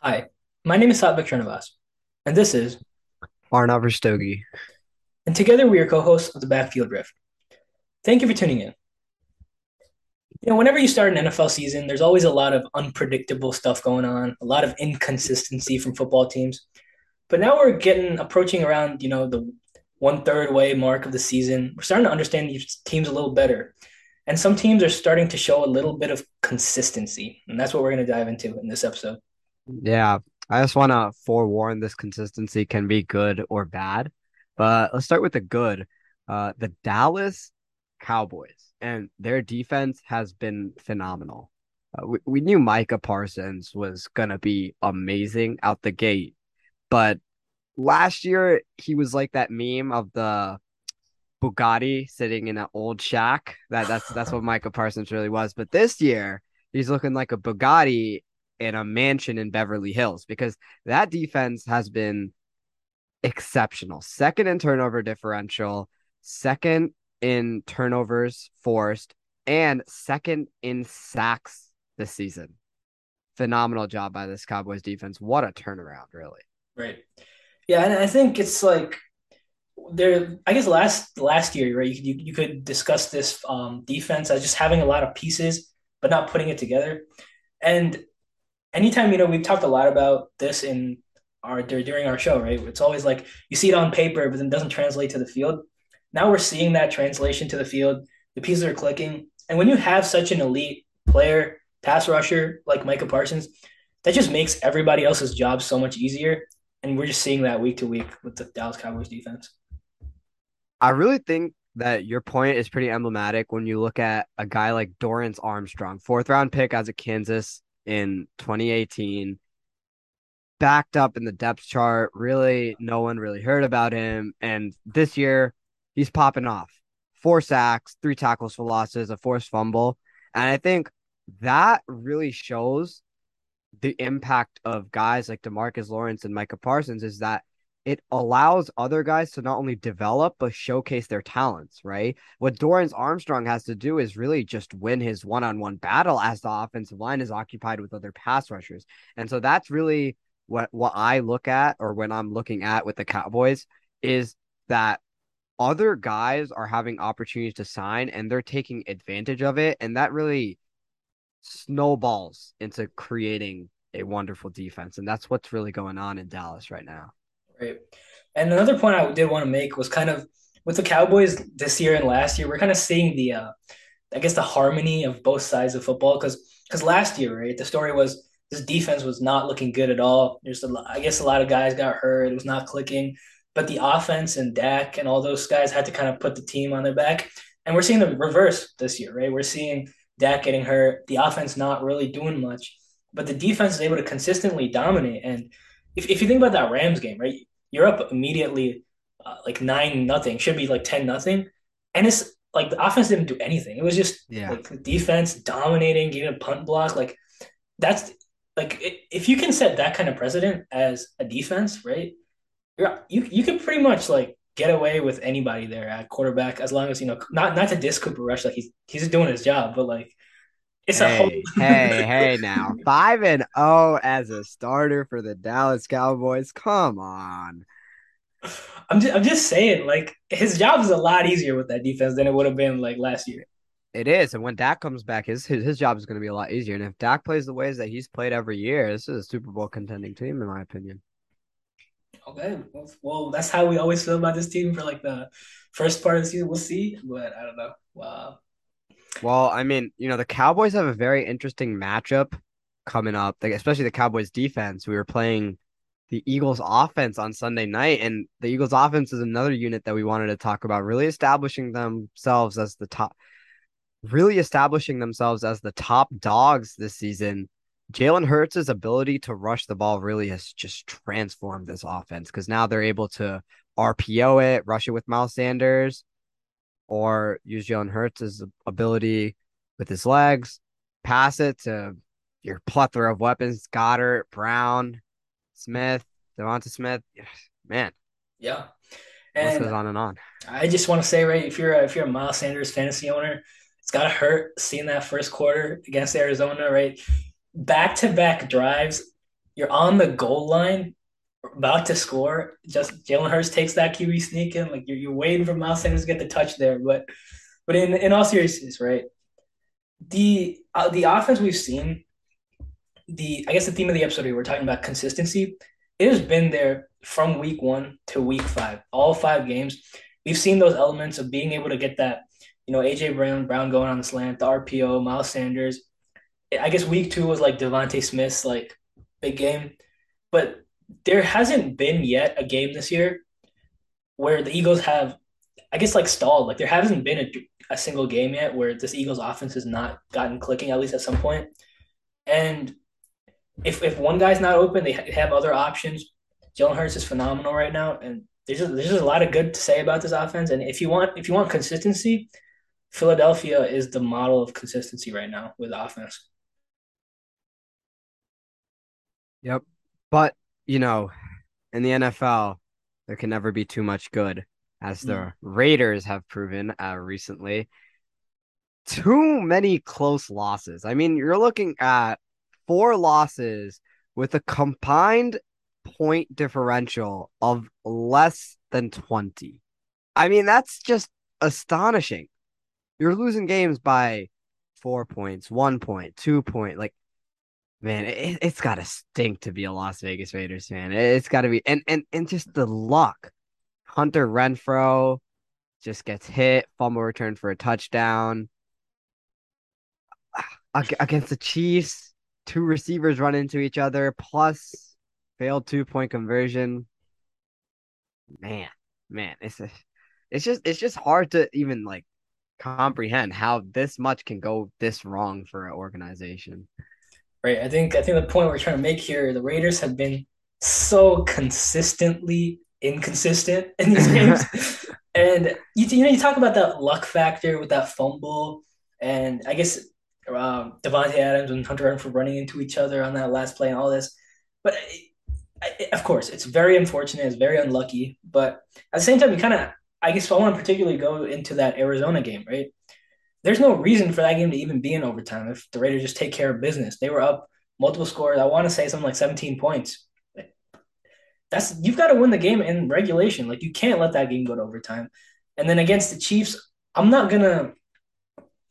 Hi, my name is Satvik Srinivas, and this is, Arnav Rastogi. and together we are co-hosts of the Backfield Rift. Thank you for tuning in. You know, whenever you start an NFL season, there's always a lot of unpredictable stuff going on, a lot of inconsistency from football teams. But now we're getting approaching around, you know, the one third way mark of the season. We're starting to understand these teams a little better. And some teams are starting to show a little bit of consistency. And that's what we're going to dive into in this episode. Yeah, I just want to forewarn this consistency can be good or bad. But let's start with the good. Uh, the Dallas Cowboys and their defense has been phenomenal. Uh, we, we knew Micah Parsons was going to be amazing out the gate, but last year he was like that meme of the Bugatti sitting in an old shack. That that's that's what Micah Parsons really was. But this year he's looking like a Bugatti in a mansion in Beverly Hills because that defense has been exceptional. Second in turnover differential, second in turnovers forced, and second in sacks this season. Phenomenal job by this Cowboys defense. What a turnaround, really. Right. Yeah, and I think it's like there. I guess last last year, right? You could you, you could discuss this um, defense as just having a lot of pieces, but not putting it together. And anytime you know we've talked a lot about this in our during our show, right? It's always like you see it on paper, but then it doesn't translate to the field. Now we're seeing that translation to the field. The pieces are clicking, and when you have such an elite player, pass rusher like Micah Parsons, that just makes everybody else's job so much easier. And we're just seeing that week to week with the Dallas Cowboys defense. I really think that your point is pretty emblematic when you look at a guy like Dorance Armstrong, fourth round pick as a Kansas in 2018, backed up in the depth chart. Really, no one really heard about him. And this year, he's popping off. Four sacks, three tackles for losses, a forced fumble. And I think that really shows the impact of guys like Demarcus Lawrence and Micah Parsons is that it allows other guys to not only develop but showcase their talents, right? What Dorance Armstrong has to do is really just win his one-on-one battle as the offensive line is occupied with other pass rushers. And so that's really what what I look at or when I'm looking at with the Cowboys is that other guys are having opportunities to sign and they're taking advantage of it and that really snowballs into creating a wonderful defense and that's what's really going on in Dallas right now. Right. And another point I did want to make was kind of with the Cowboys this year and last year, we're kind of seeing the, uh, I guess, the harmony of both sides of football. Because because last year, right, the story was this defense was not looking good at all. There's, a, I guess, a lot of guys got hurt. It was not clicking. But the offense and Dak and all those guys had to kind of put the team on their back. And we're seeing the reverse this year, right? We're seeing Dak getting hurt, the offense not really doing much, but the defense is able to consistently dominate. And if, if you think about that Rams game, right, you're up immediately uh, like nine nothing, should be like ten nothing, and it's like the offense didn't do anything. It was just Yeah. like defense dominating, getting a punt block. Like that's like if you can set that kind of precedent as a defense, right? You're you you can pretty much like get away with anybody there at quarterback as long as you know not not to diss Cooper Rush like he's he's doing his job, but like it's a whole Hey, hey, hey now. 5 and 0 as a starter for the Dallas Cowboys. Come on. I'm just I'm just saying like his job is a lot easier with that defense than it would have been like last year. It is. And when Dak comes back, his his, his job is going to be a lot easier. And if Dak plays the ways that he's played every year, this is a Super Bowl contending team, in my opinion. Oh, okay, well, well, that's how we always feel about this team for like the first part of the season. We'll see, but I don't know. Wow. Well, I mean, you know, the Cowboys have a very interesting matchup coming up, like, especially the Cowboys defense. We were playing the Eagles offense on Sunday night, and the Eagles offense is another unit that we wanted to talk about, really establishing themselves as the top, really establishing themselves as the top dogs this season. Jalen Hurts' ability to rush the ball really has just transformed this offense because now they're able to RPO it, rush it with Miles Sanders, or use Jalen Hurts' ability with his legs, pass it to your plethora of weapons Goedert, Brown, Smith, Devonta Smith. Man, Yeah. the list goes And on and on. I just want to say, right, if you're a, if you're a Miles Sanders fantasy owner, it's gotta hurt seeing that first quarter against Arizona, right? Back to back drives. you're on the goal line, about to score. Just Jalen Hurts takes that QB sneak in, like you're, you're waiting for Miles Sanders to get the touch there. But but in in all seriousness, right? The uh, the offense we've seen, the I guess the theme of the episode we were talking about consistency. It has been there from week one to week five, all five games. We've seen those elements of being able to get that, you know, AJ Brown Brown going on the slant, the RPO, Miles Sanders. I guess week two was like DeVonta Smith's like big game, but there hasn't been yet a game this year where the Eagles have, I guess, like stalled. Like there hasn't been a, a single game yet where this Eagles offense has not gotten clicking, at least at some point. And if if one guy's not open, they have other options. Jalen Hurts is phenomenal right now, and there's just, there's just a lot of good to say about this offense. And if you want if you want consistency, Philadelphia is the model of consistency right now with offense. Yep. But, you know, in the NFL, there can never be too much good, as the mm. Raiders have proven uh, recently. Too many close losses. I mean, you're looking at four losses with a combined point differential of less than 20. I mean, that's just astonishing. You're losing games by four points, one point, two point. Like man, it, has got to stink to be a Las Vegas Raiders fan. It's got to be, and and and just the luck. Hunter Renfrow just gets hit, fumble return for a touchdown against the Chiefs. Two receivers run into each other, plus failed two point conversion. Man, man, it's a, it's just it's just hard to even like comprehend how this much can go this wrong for an organization right? I think I think the point we're trying to make here, the Raiders have been so consistently inconsistent in these games. and you, you know, you talk about that luck factor with that fumble, and I guess um, Davante Adams and Hunter for running into each other on that last play and all this. But it, of course, it's very unfortunate. It's very unlucky. But at the same time, you kind of, I guess, I want to particularly go into that Arizona game, right? There's no reason for that game to even be in overtime if the Raiders just take care of business. They were up multiple scores. I want to say something like 17 points. That's you've got to win the game in regulation. Like you can't let that game go to overtime. And then against the Chiefs, I'm not gonna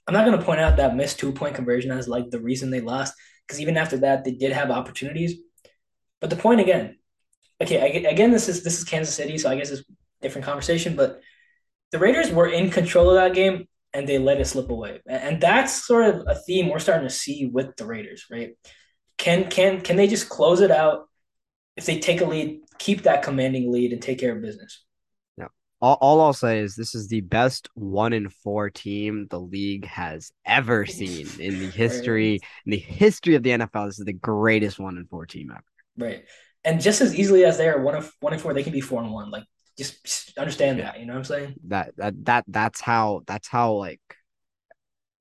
I'm not gonna point out that missed two point conversion as like the reason they lost because even after that they did have opportunities. But the point again, okay, again this is this is Kansas City, so I guess it's different conversation. But the Raiders were in control of that game and they let it slip away. And that's sort of a theme we're starting to see with the Raiders, right? Can can can they just close it out if they take a lead, keep that commanding lead and take care of business? Yeah. All, all I'll say is this is the best one in four team the league has ever seen in the history right. in the history of the NFL. This is the greatest one in four team ever. Right. And just as easily as they are one of one in four, they can be four and one. Like just, just understand yeah. that. You know what I'm saying? That that that that's how that's how like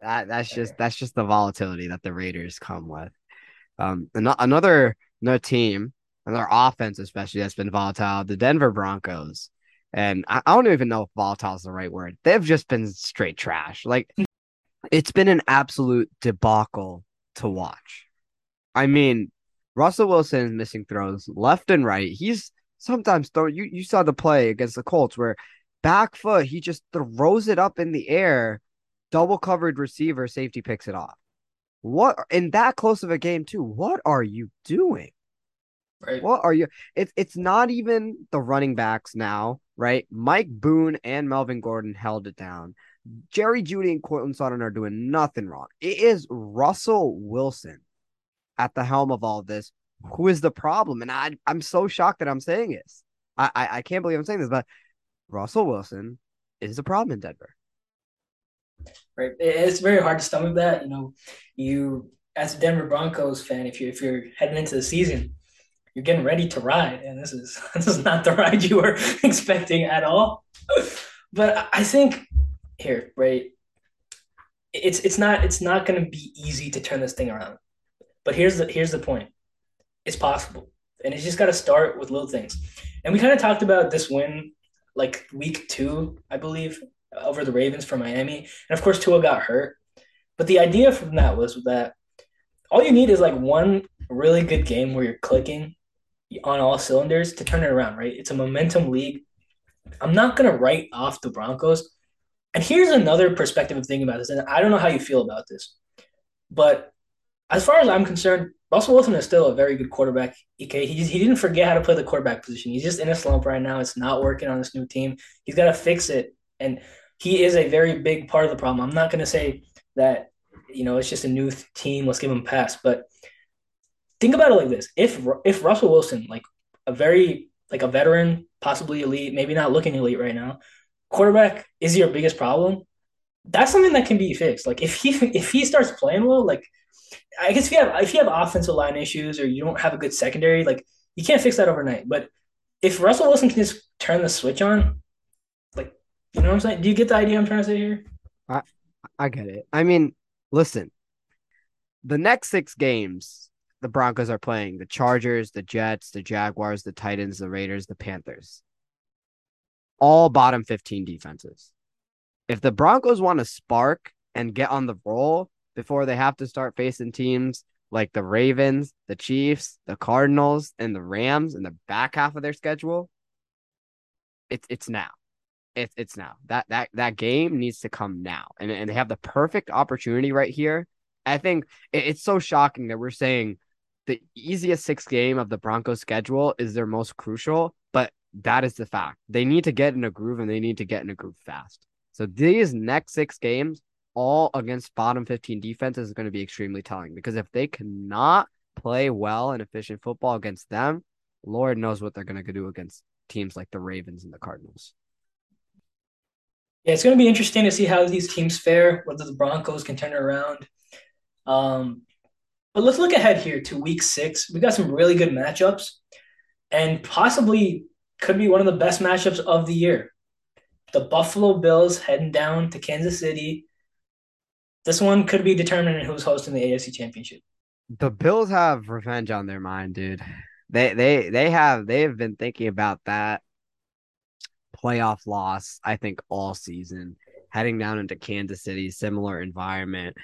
that that's just that's just the volatility that the Raiders come with. Um, another another team, another offense especially that's been volatile, the Denver Broncos. And I, I don't even know if volatile is the right word. They've just been straight trash. Like it's been an absolute debacle to watch. I mean, Russell Wilson is missing throws left and right. He's sometimes throw you you saw the play against the Colts where back foot he just throws it up in the air, double covered receiver, safety picks it off. What in that close of a game too? What are you doing? Right. What are you? It's it's not even the running backs now, right? Mike Boone and Melvin Gordon held it down. Jerry Jeudy and Courtland Sutton are doing nothing wrong. It is Russell Wilson at the helm of all this who is the problem? And I I'm so shocked that I'm saying this. I, I, I can't believe I'm saying this, but Russell Wilson is the problem in Denver. Right. It's very hard to stomach that. You know, you as a Denver Broncos fan, if you if you're heading into the season, you're getting ready to ride, and this is this is not the ride you were expecting at all. But I think here, right, it's it's not it's not going to be easy to turn this thing around. But here's the here's the point it's possible. And it's just got to start with little things. And we kind of talked about this win like week two, I believe, over the Ravens for Miami. And of course, Tua got hurt. But the idea from that was that all you need is like one really good game where you're clicking on all cylinders to turn it around, right? It's a momentum league. I'm not gonna write off the Broncos. And here's another perspective of thinking about this, and I don't know how you feel about this, but as far as I'm concerned, Russell Wilson is still a very good quarterback. Okay, he, he didn't forget how to play the quarterback position. He's just in a slump right now. It's not working on this new team. He's got to fix it, and he is a very big part of the problem. I'm not going to say that you know it's just a new team. Let's give him a pass, but think about it like this: if if Russell Wilson, like a very like a veteran, possibly elite, maybe not looking elite right now, quarterback is your biggest problem. That's something that can be fixed. Like if he if he starts playing well, like I guess if you have if you have offensive line issues or you don't have a good secondary, like you can't fix that overnight. But if Russell Wilson can just turn the switch on, like you know what I'm saying? Do you get the idea I'm trying to say here? I I get it. I mean, listen, the next six games the Broncos are playing the Chargers, the Jets, the Jaguars, the Titans, the Raiders, the Panthers. All bottom 15 defenses. If the Broncos want to spark and get on the roll before they have to start facing teams like the Ravens, the Chiefs, the Cardinals, and the Rams in the back half of their schedule, it's it's now. It's it's now. That that that game needs to come now. And, and they have the perfect opportunity right here. I think it's so shocking that we're saying the easiest sixth game of the Broncos schedule is their most crucial, but that is the fact. They need to get in a groove and they need to get in a groove fast. So these next six games, all against bottom 15 defenses, is going to be extremely telling because if they cannot play well and efficient football against them, Lord knows what they're going to do against teams like the Ravens and the Cardinals. Yeah, it's going to be interesting to see how these teams fare, whether the Broncos can turn it around. Um, but let's look ahead here to week six. We got some really good matchups and possibly could be one of the best matchups of the year. The Buffalo Bills heading down to Kansas City. This one could be determined who's hosting the AFC Championship. The Bills have revenge on their mind, dude. They they they have they have been thinking about that playoff loss, I think, all season. Heading down into Kansas City, similar environment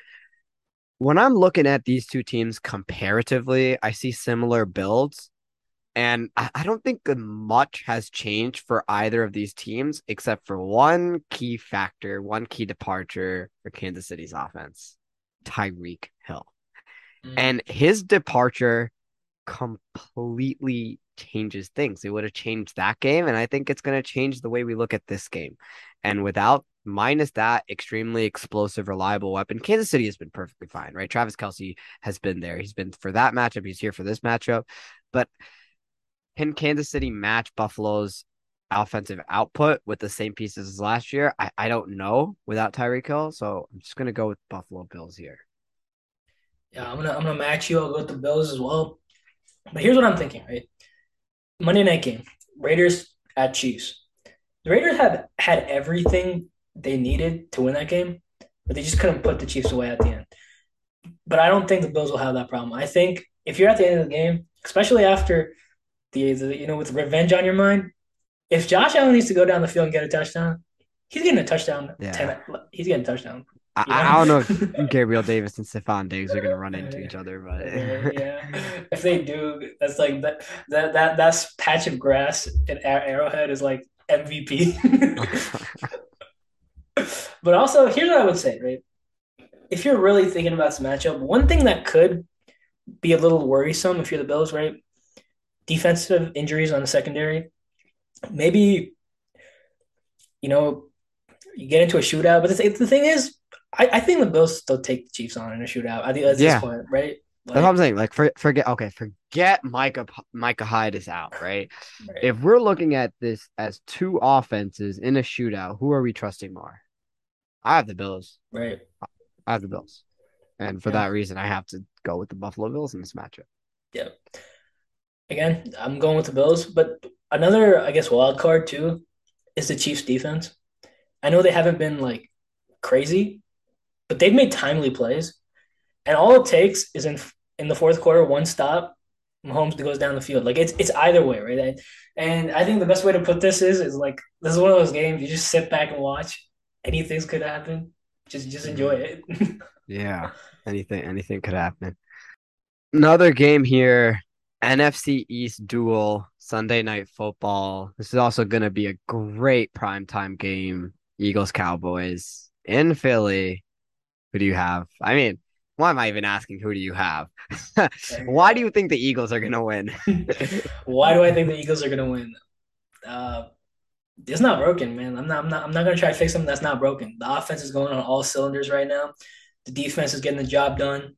when I'm looking at these two teams comparatively, I see similar builds. And I, don't think much has changed for either of these teams, except for one key factor, one key departure for Kansas City's offense Tyreek Hill. Mm. And his departure completely changes things. It would have changed that game. And I think it's going to change the way we look at this game. And without minus that extremely explosive, reliable weapon, Kansas City has been perfectly fine, right? Travis Kelce has been there. He's been for that matchup. He's here for this matchup. But can Kansas City match Buffalo's offensive output with the same pieces as last year? I, I don't know without Tyreek Hill. So I'm just gonna go with Buffalo Bills here. Yeah, I'm gonna I'm gonna match you. I'll go with the Bills as well. But here's what I'm thinking, right? Monday night game, Raiders at Chiefs. The Raiders have had everything they needed to win that game, but they just couldn't put the Chiefs away at the end. But I don't think the Bills will have that problem. I think if you're at the end of the game, especially after the, you know with revenge on your mind, if Josh Allen needs to go down the field and get a touchdown, he's getting a touchdown. Yeah. 10, he's getting a touchdown. I, I, don't know if Gabriel Davis and Stefon Diggs are gonna run into each other, but yeah, if they do, that's like that that that that's patch of grass at Arrowhead is like MVP. but also, here's what I would say, right? If you're really thinking about this matchup, one thing that could be a little worrisome if you're the Bills, right? Defensive injuries on the secondary. Maybe, you know, you get into a shootout. But the, the thing is, I, I think the Bills still take the Chiefs on in a shootout. I think that's yeah. this point, right? Like, That's what I'm saying. Like, for, forget. Okay, forget Micah. Micah Hyde is out, right? right? If we're looking at this as two offenses in a shootout, who are we trusting more? I have the Bills. Right. I have the Bills, and for yeah. that reason, I have to go with the Buffalo Bills in this matchup. Yeah. Again, I'm going with the Bills, but another, I guess, wild card too is the Chiefs' defense. I know they haven't been like crazy, but they've made timely plays. And all it takes is in in the fourth quarter, one stop, Mahomes goes down the field. Like it's it's either way, right? And I think the best way to put this is is like this is one of those games you just sit back and watch. Anything's could happen. Just just enjoy it. yeah, anything anything could happen. Another game here, NFC East duel, Sunday night football. This is also going to be a great primetime game. Eagles Cowboys in Philly. Who do you have? I mean, why am I even asking who do you have? why do you think the Eagles are going to win? why do I think the Eagles are going to win? Uh, it's not broken, man. I'm not. I'm not. I'm not going to try to fix something that's not broken. The offense is going on all cylinders right now. The defense is getting the job done.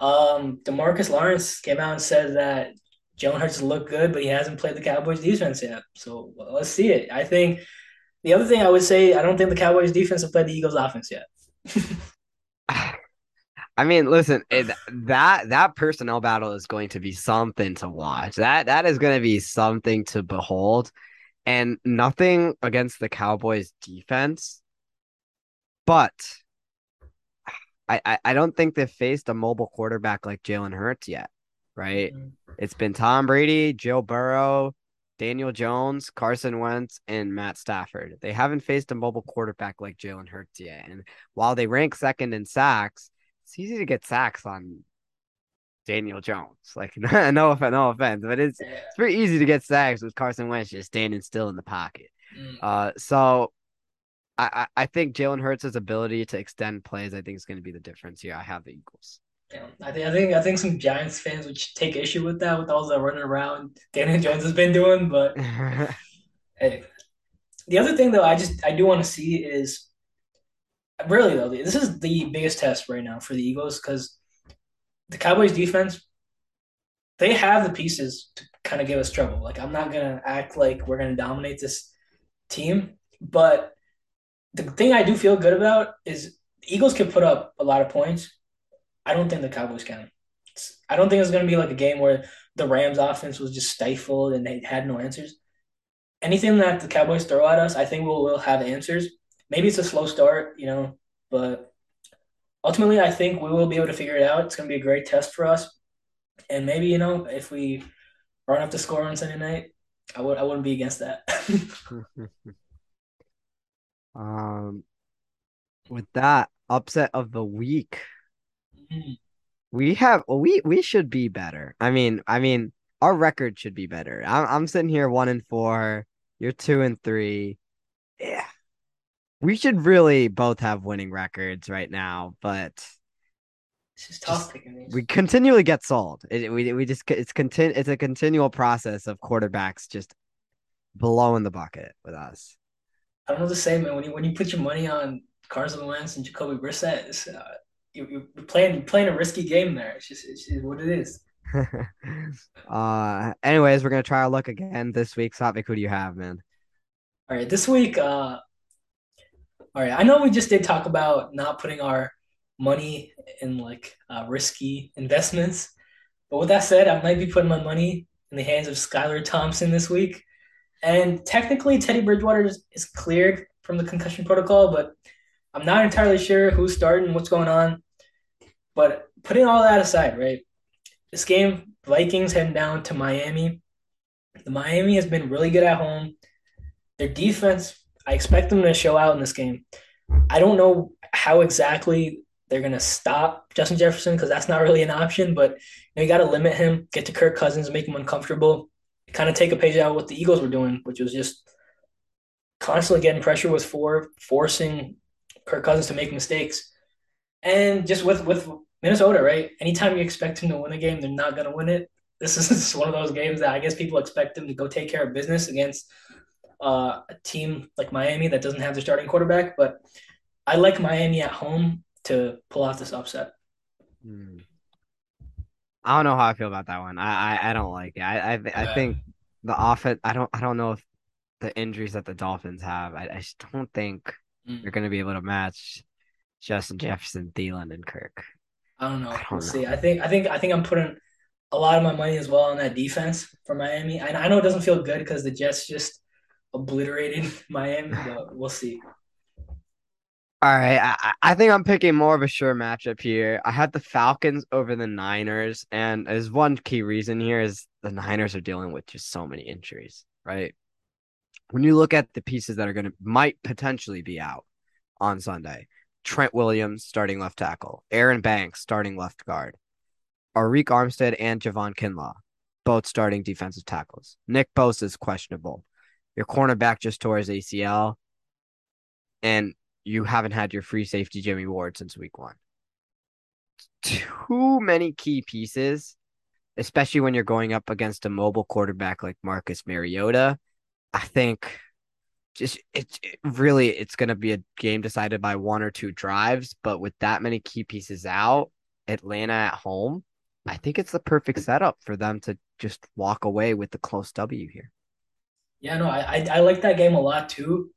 Um, Demarcus Lawrence came out and said that Jalen Hurts looked good, but he hasn't played the Cowboys defense yet. So let's see it. I think the other thing I would say, I don't think the Cowboys defense have played the Eagles offense yet. I mean, listen, it, that that personnel battle is going to be something to watch. That that is going to be something to behold. And nothing against the Cowboys defense, but I, I, don't think they've faced a mobile quarterback like Jalen Hurts yet, right? Mm-hmm. It's been Tom Brady, Joe Burrow, Daniel Jones, Carson Wentz, and Matt Stafford. They haven't faced a mobile quarterback like Jalen Hurts yet. And while they rank second in sacks, it's easy to get sacks on Daniel Jones. Like no, no offense, no offense, but it's it's pretty easy to get sacks with Carson Wentz just standing still in the pocket. Mm. Uh, so I, I think Jalen Hurts' ability to extend plays, I think, is going to be the difference here. I have the Eagles. Yeah, I think I think I think some Giants fans would take issue with that, with all the running around Daniel Jones has been doing. But hey, the other thing though, I just I do want to see is really though this is the biggest test right now for the Eagles because the Cowboys defense they have the pieces to kind of give us trouble. Like I'm not gonna act like we're gonna dominate this team, but the thing I do feel good about is Eagles can put up a lot of points. I don't think the Cowboys can. I don't think it's going to be like a game where the Rams offense was just stifled and they had no answers. Anything that the Cowboys throw at us, I think we'll, we'll have answers. Maybe it's a slow start, you know, but ultimately, I think we will be able to figure it out. It's going to be a great test for us. And maybe, you know, if we run up the score on Sunday night, I would I wouldn't be against that. Um, with that upset of the week, mm-hmm. we have we we should be better. I mean, I mean, our record should be better. I'm I'm sitting here one and four. You're two and three. Yeah, we should really both have winning records right now, but. It's just tough just, We continually get sold. It, we we just it's continu- it's a continual process of quarterbacks just blowing the bucket with us. I don't know the same, man. When you when you put your money on Carson Wentz and Jacoby Brissett, uh, you, are playing you're playing a risky game there. It's just it's just what it is. uh, anyways, we're gonna try our luck again this week. Satvik, who do you have, man? All right, this week, uh, all right. I know we just did talk about not putting our money in like uh, risky investments, but with that said, I might be putting my money in the hands of Skylar Thompson this week. And technically, Teddy Bridgewater is, is cleared from the concussion protocol, but I'm not entirely sure who's starting, what's going on. But putting all that aside, right? This game, Vikings heading down to Miami. The Miami has been really good at home. Their defense, I expect them to show out in this game. I don't know how exactly they're going to stop Justin Jefferson because that's not really an option, but you, know, you got to limit him, get to Kirk Cousins, make him uncomfortable kind of take a page out of what the Eagles were doing, which was just constantly getting pressure with four, forcing Kirk Cousins to make mistakes. And just with with Minnesota, right? Anytime you expect them to win a game, they're not gonna win it. This is one of those games that I guess people expect them to go take care of business against uh, a team like Miami that doesn't have their starting quarterback. But I like Miami at home to pull off this upset. Hmm. I don't know how I feel about that one. I I, I don't like it. I I, I think the offense. I don't I don't know if the injuries that the Dolphins have. I, I just don't think mm. they're going to be able to match Justin Jefferson, Thielen, and Kirk. I don't know. I don't we'll know. see. I think I think I think I'm putting a lot of my money as well on that defense for Miami. I, I know it doesn't feel good because the Jets just obliterated Miami, but we'll see. All right, I, I think I'm picking more of a sure matchup here. I had the Falcons over the Niners, and there's one key reason here is the Niners are dealing with just so many injuries, right? When you look at the pieces that are going to might potentially be out on Sunday, Trent Williams starting left tackle, Aaron Banks starting left guard, Arik Armstead and Javon Kinlaw, both starting defensive tackles. Nick Bosa is questionable. Your cornerback just tore his ACL, and you haven't had your free safety Jimmy Ward since week one. Too many key pieces, especially when you're going up against a mobile quarterback like Marcus Mariota. I think just it's it really it's going to be a game decided by one or two drives, but with that many key pieces out, Atlanta at home, I think it's the perfect setup for them to just walk away with the close W here. Yeah, no, I, I, I like that game a lot too.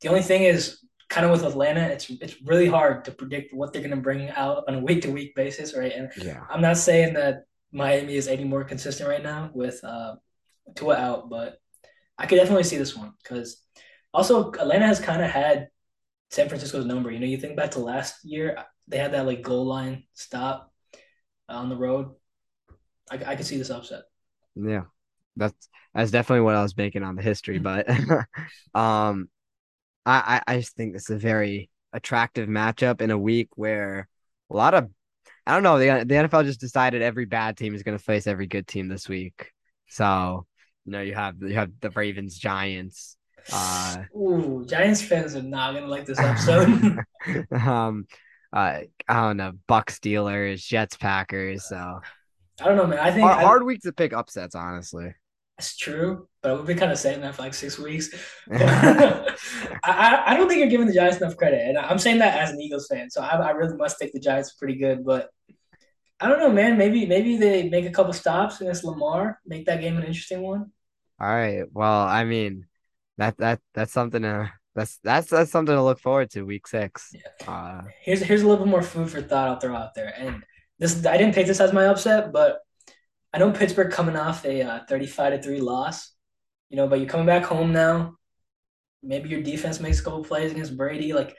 The only thing is kind of with Atlanta, it's it's really hard to predict what they're going to bring out on a week to week basis, right? And yeah. I'm not saying that Miami is any more consistent right now with uh, Tua out, but I could definitely see this one because also Atlanta has kind of had San Francisco's number. You know, you think back to last year, they had that like goal line stop on the road. I, I could see this upset. Yeah, that's that's definitely what I was making on the history, but um, I I just think this is a very attractive matchup in a week where a lot of I don't know the the NFL just decided every bad team is going to face every good team this week. So you know you have you have the Ravens Giants. Uh, Ooh, Giants fans are not gonna like this episode. um, uh, I don't know, Bucks Steelers, Jets Packers. So I don't know, man. I think hard, I, hard week to pick upsets, honestly. That's true, but we've been kind of saying that for like six weeks. I, I don't think you're giving the Giants enough credit, and I'm saying that as an Eagles fan. So I, I really must think the Giants are pretty good, but I don't know, man. Maybe maybe they make a couple stops against Lamar, make that game an interesting one. All right. Well, I mean, that that that's something to that's that's that's something to look forward to week six. Yeah. Uh, here's here's a little bit more food for thought I'll throw out there, and this I didn't pick this as my upset, but I know Pittsburgh coming off a uh, 35 to 3 loss, you know, but you're coming back home now. Maybe your defense makes a couple plays against Brady. Like,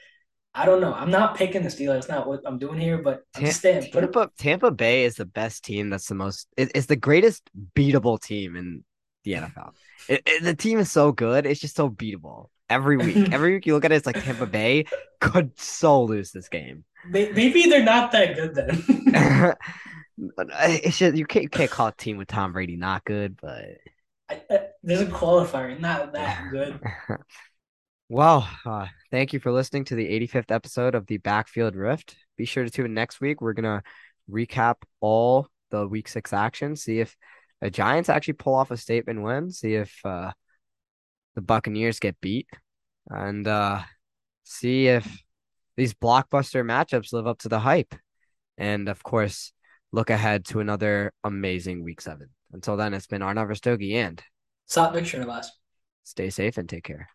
I don't know. I'm not picking the Steelers. That's not what I'm doing here, but I'm just saying. Tampa, Tampa Bay is the best team. That's the most, it, it's the greatest beatable team in the NFL. It, it, the team is so good. It's just so beatable every week. every week you look at it, it's like Tampa Bay could so lose this game. Maybe they're not that good then. it's just you can't, you can't call a team with Tom Brady not good, but I, I, there's a qualifier, not that good. well, uh, thank you for listening to the 85th episode of the Backfield Rift. Be sure to tune in next week. We're gonna recap all the Week Six action, see if the Giants actually pull off a statement win, see if uh, the Buccaneers get beat, and uh, see if these blockbuster matchups live up to the hype. And of course, look ahead to another amazing week seven. Until then, it's been Arnav Rastogi and Satvik Srinivas. Stay safe and take care.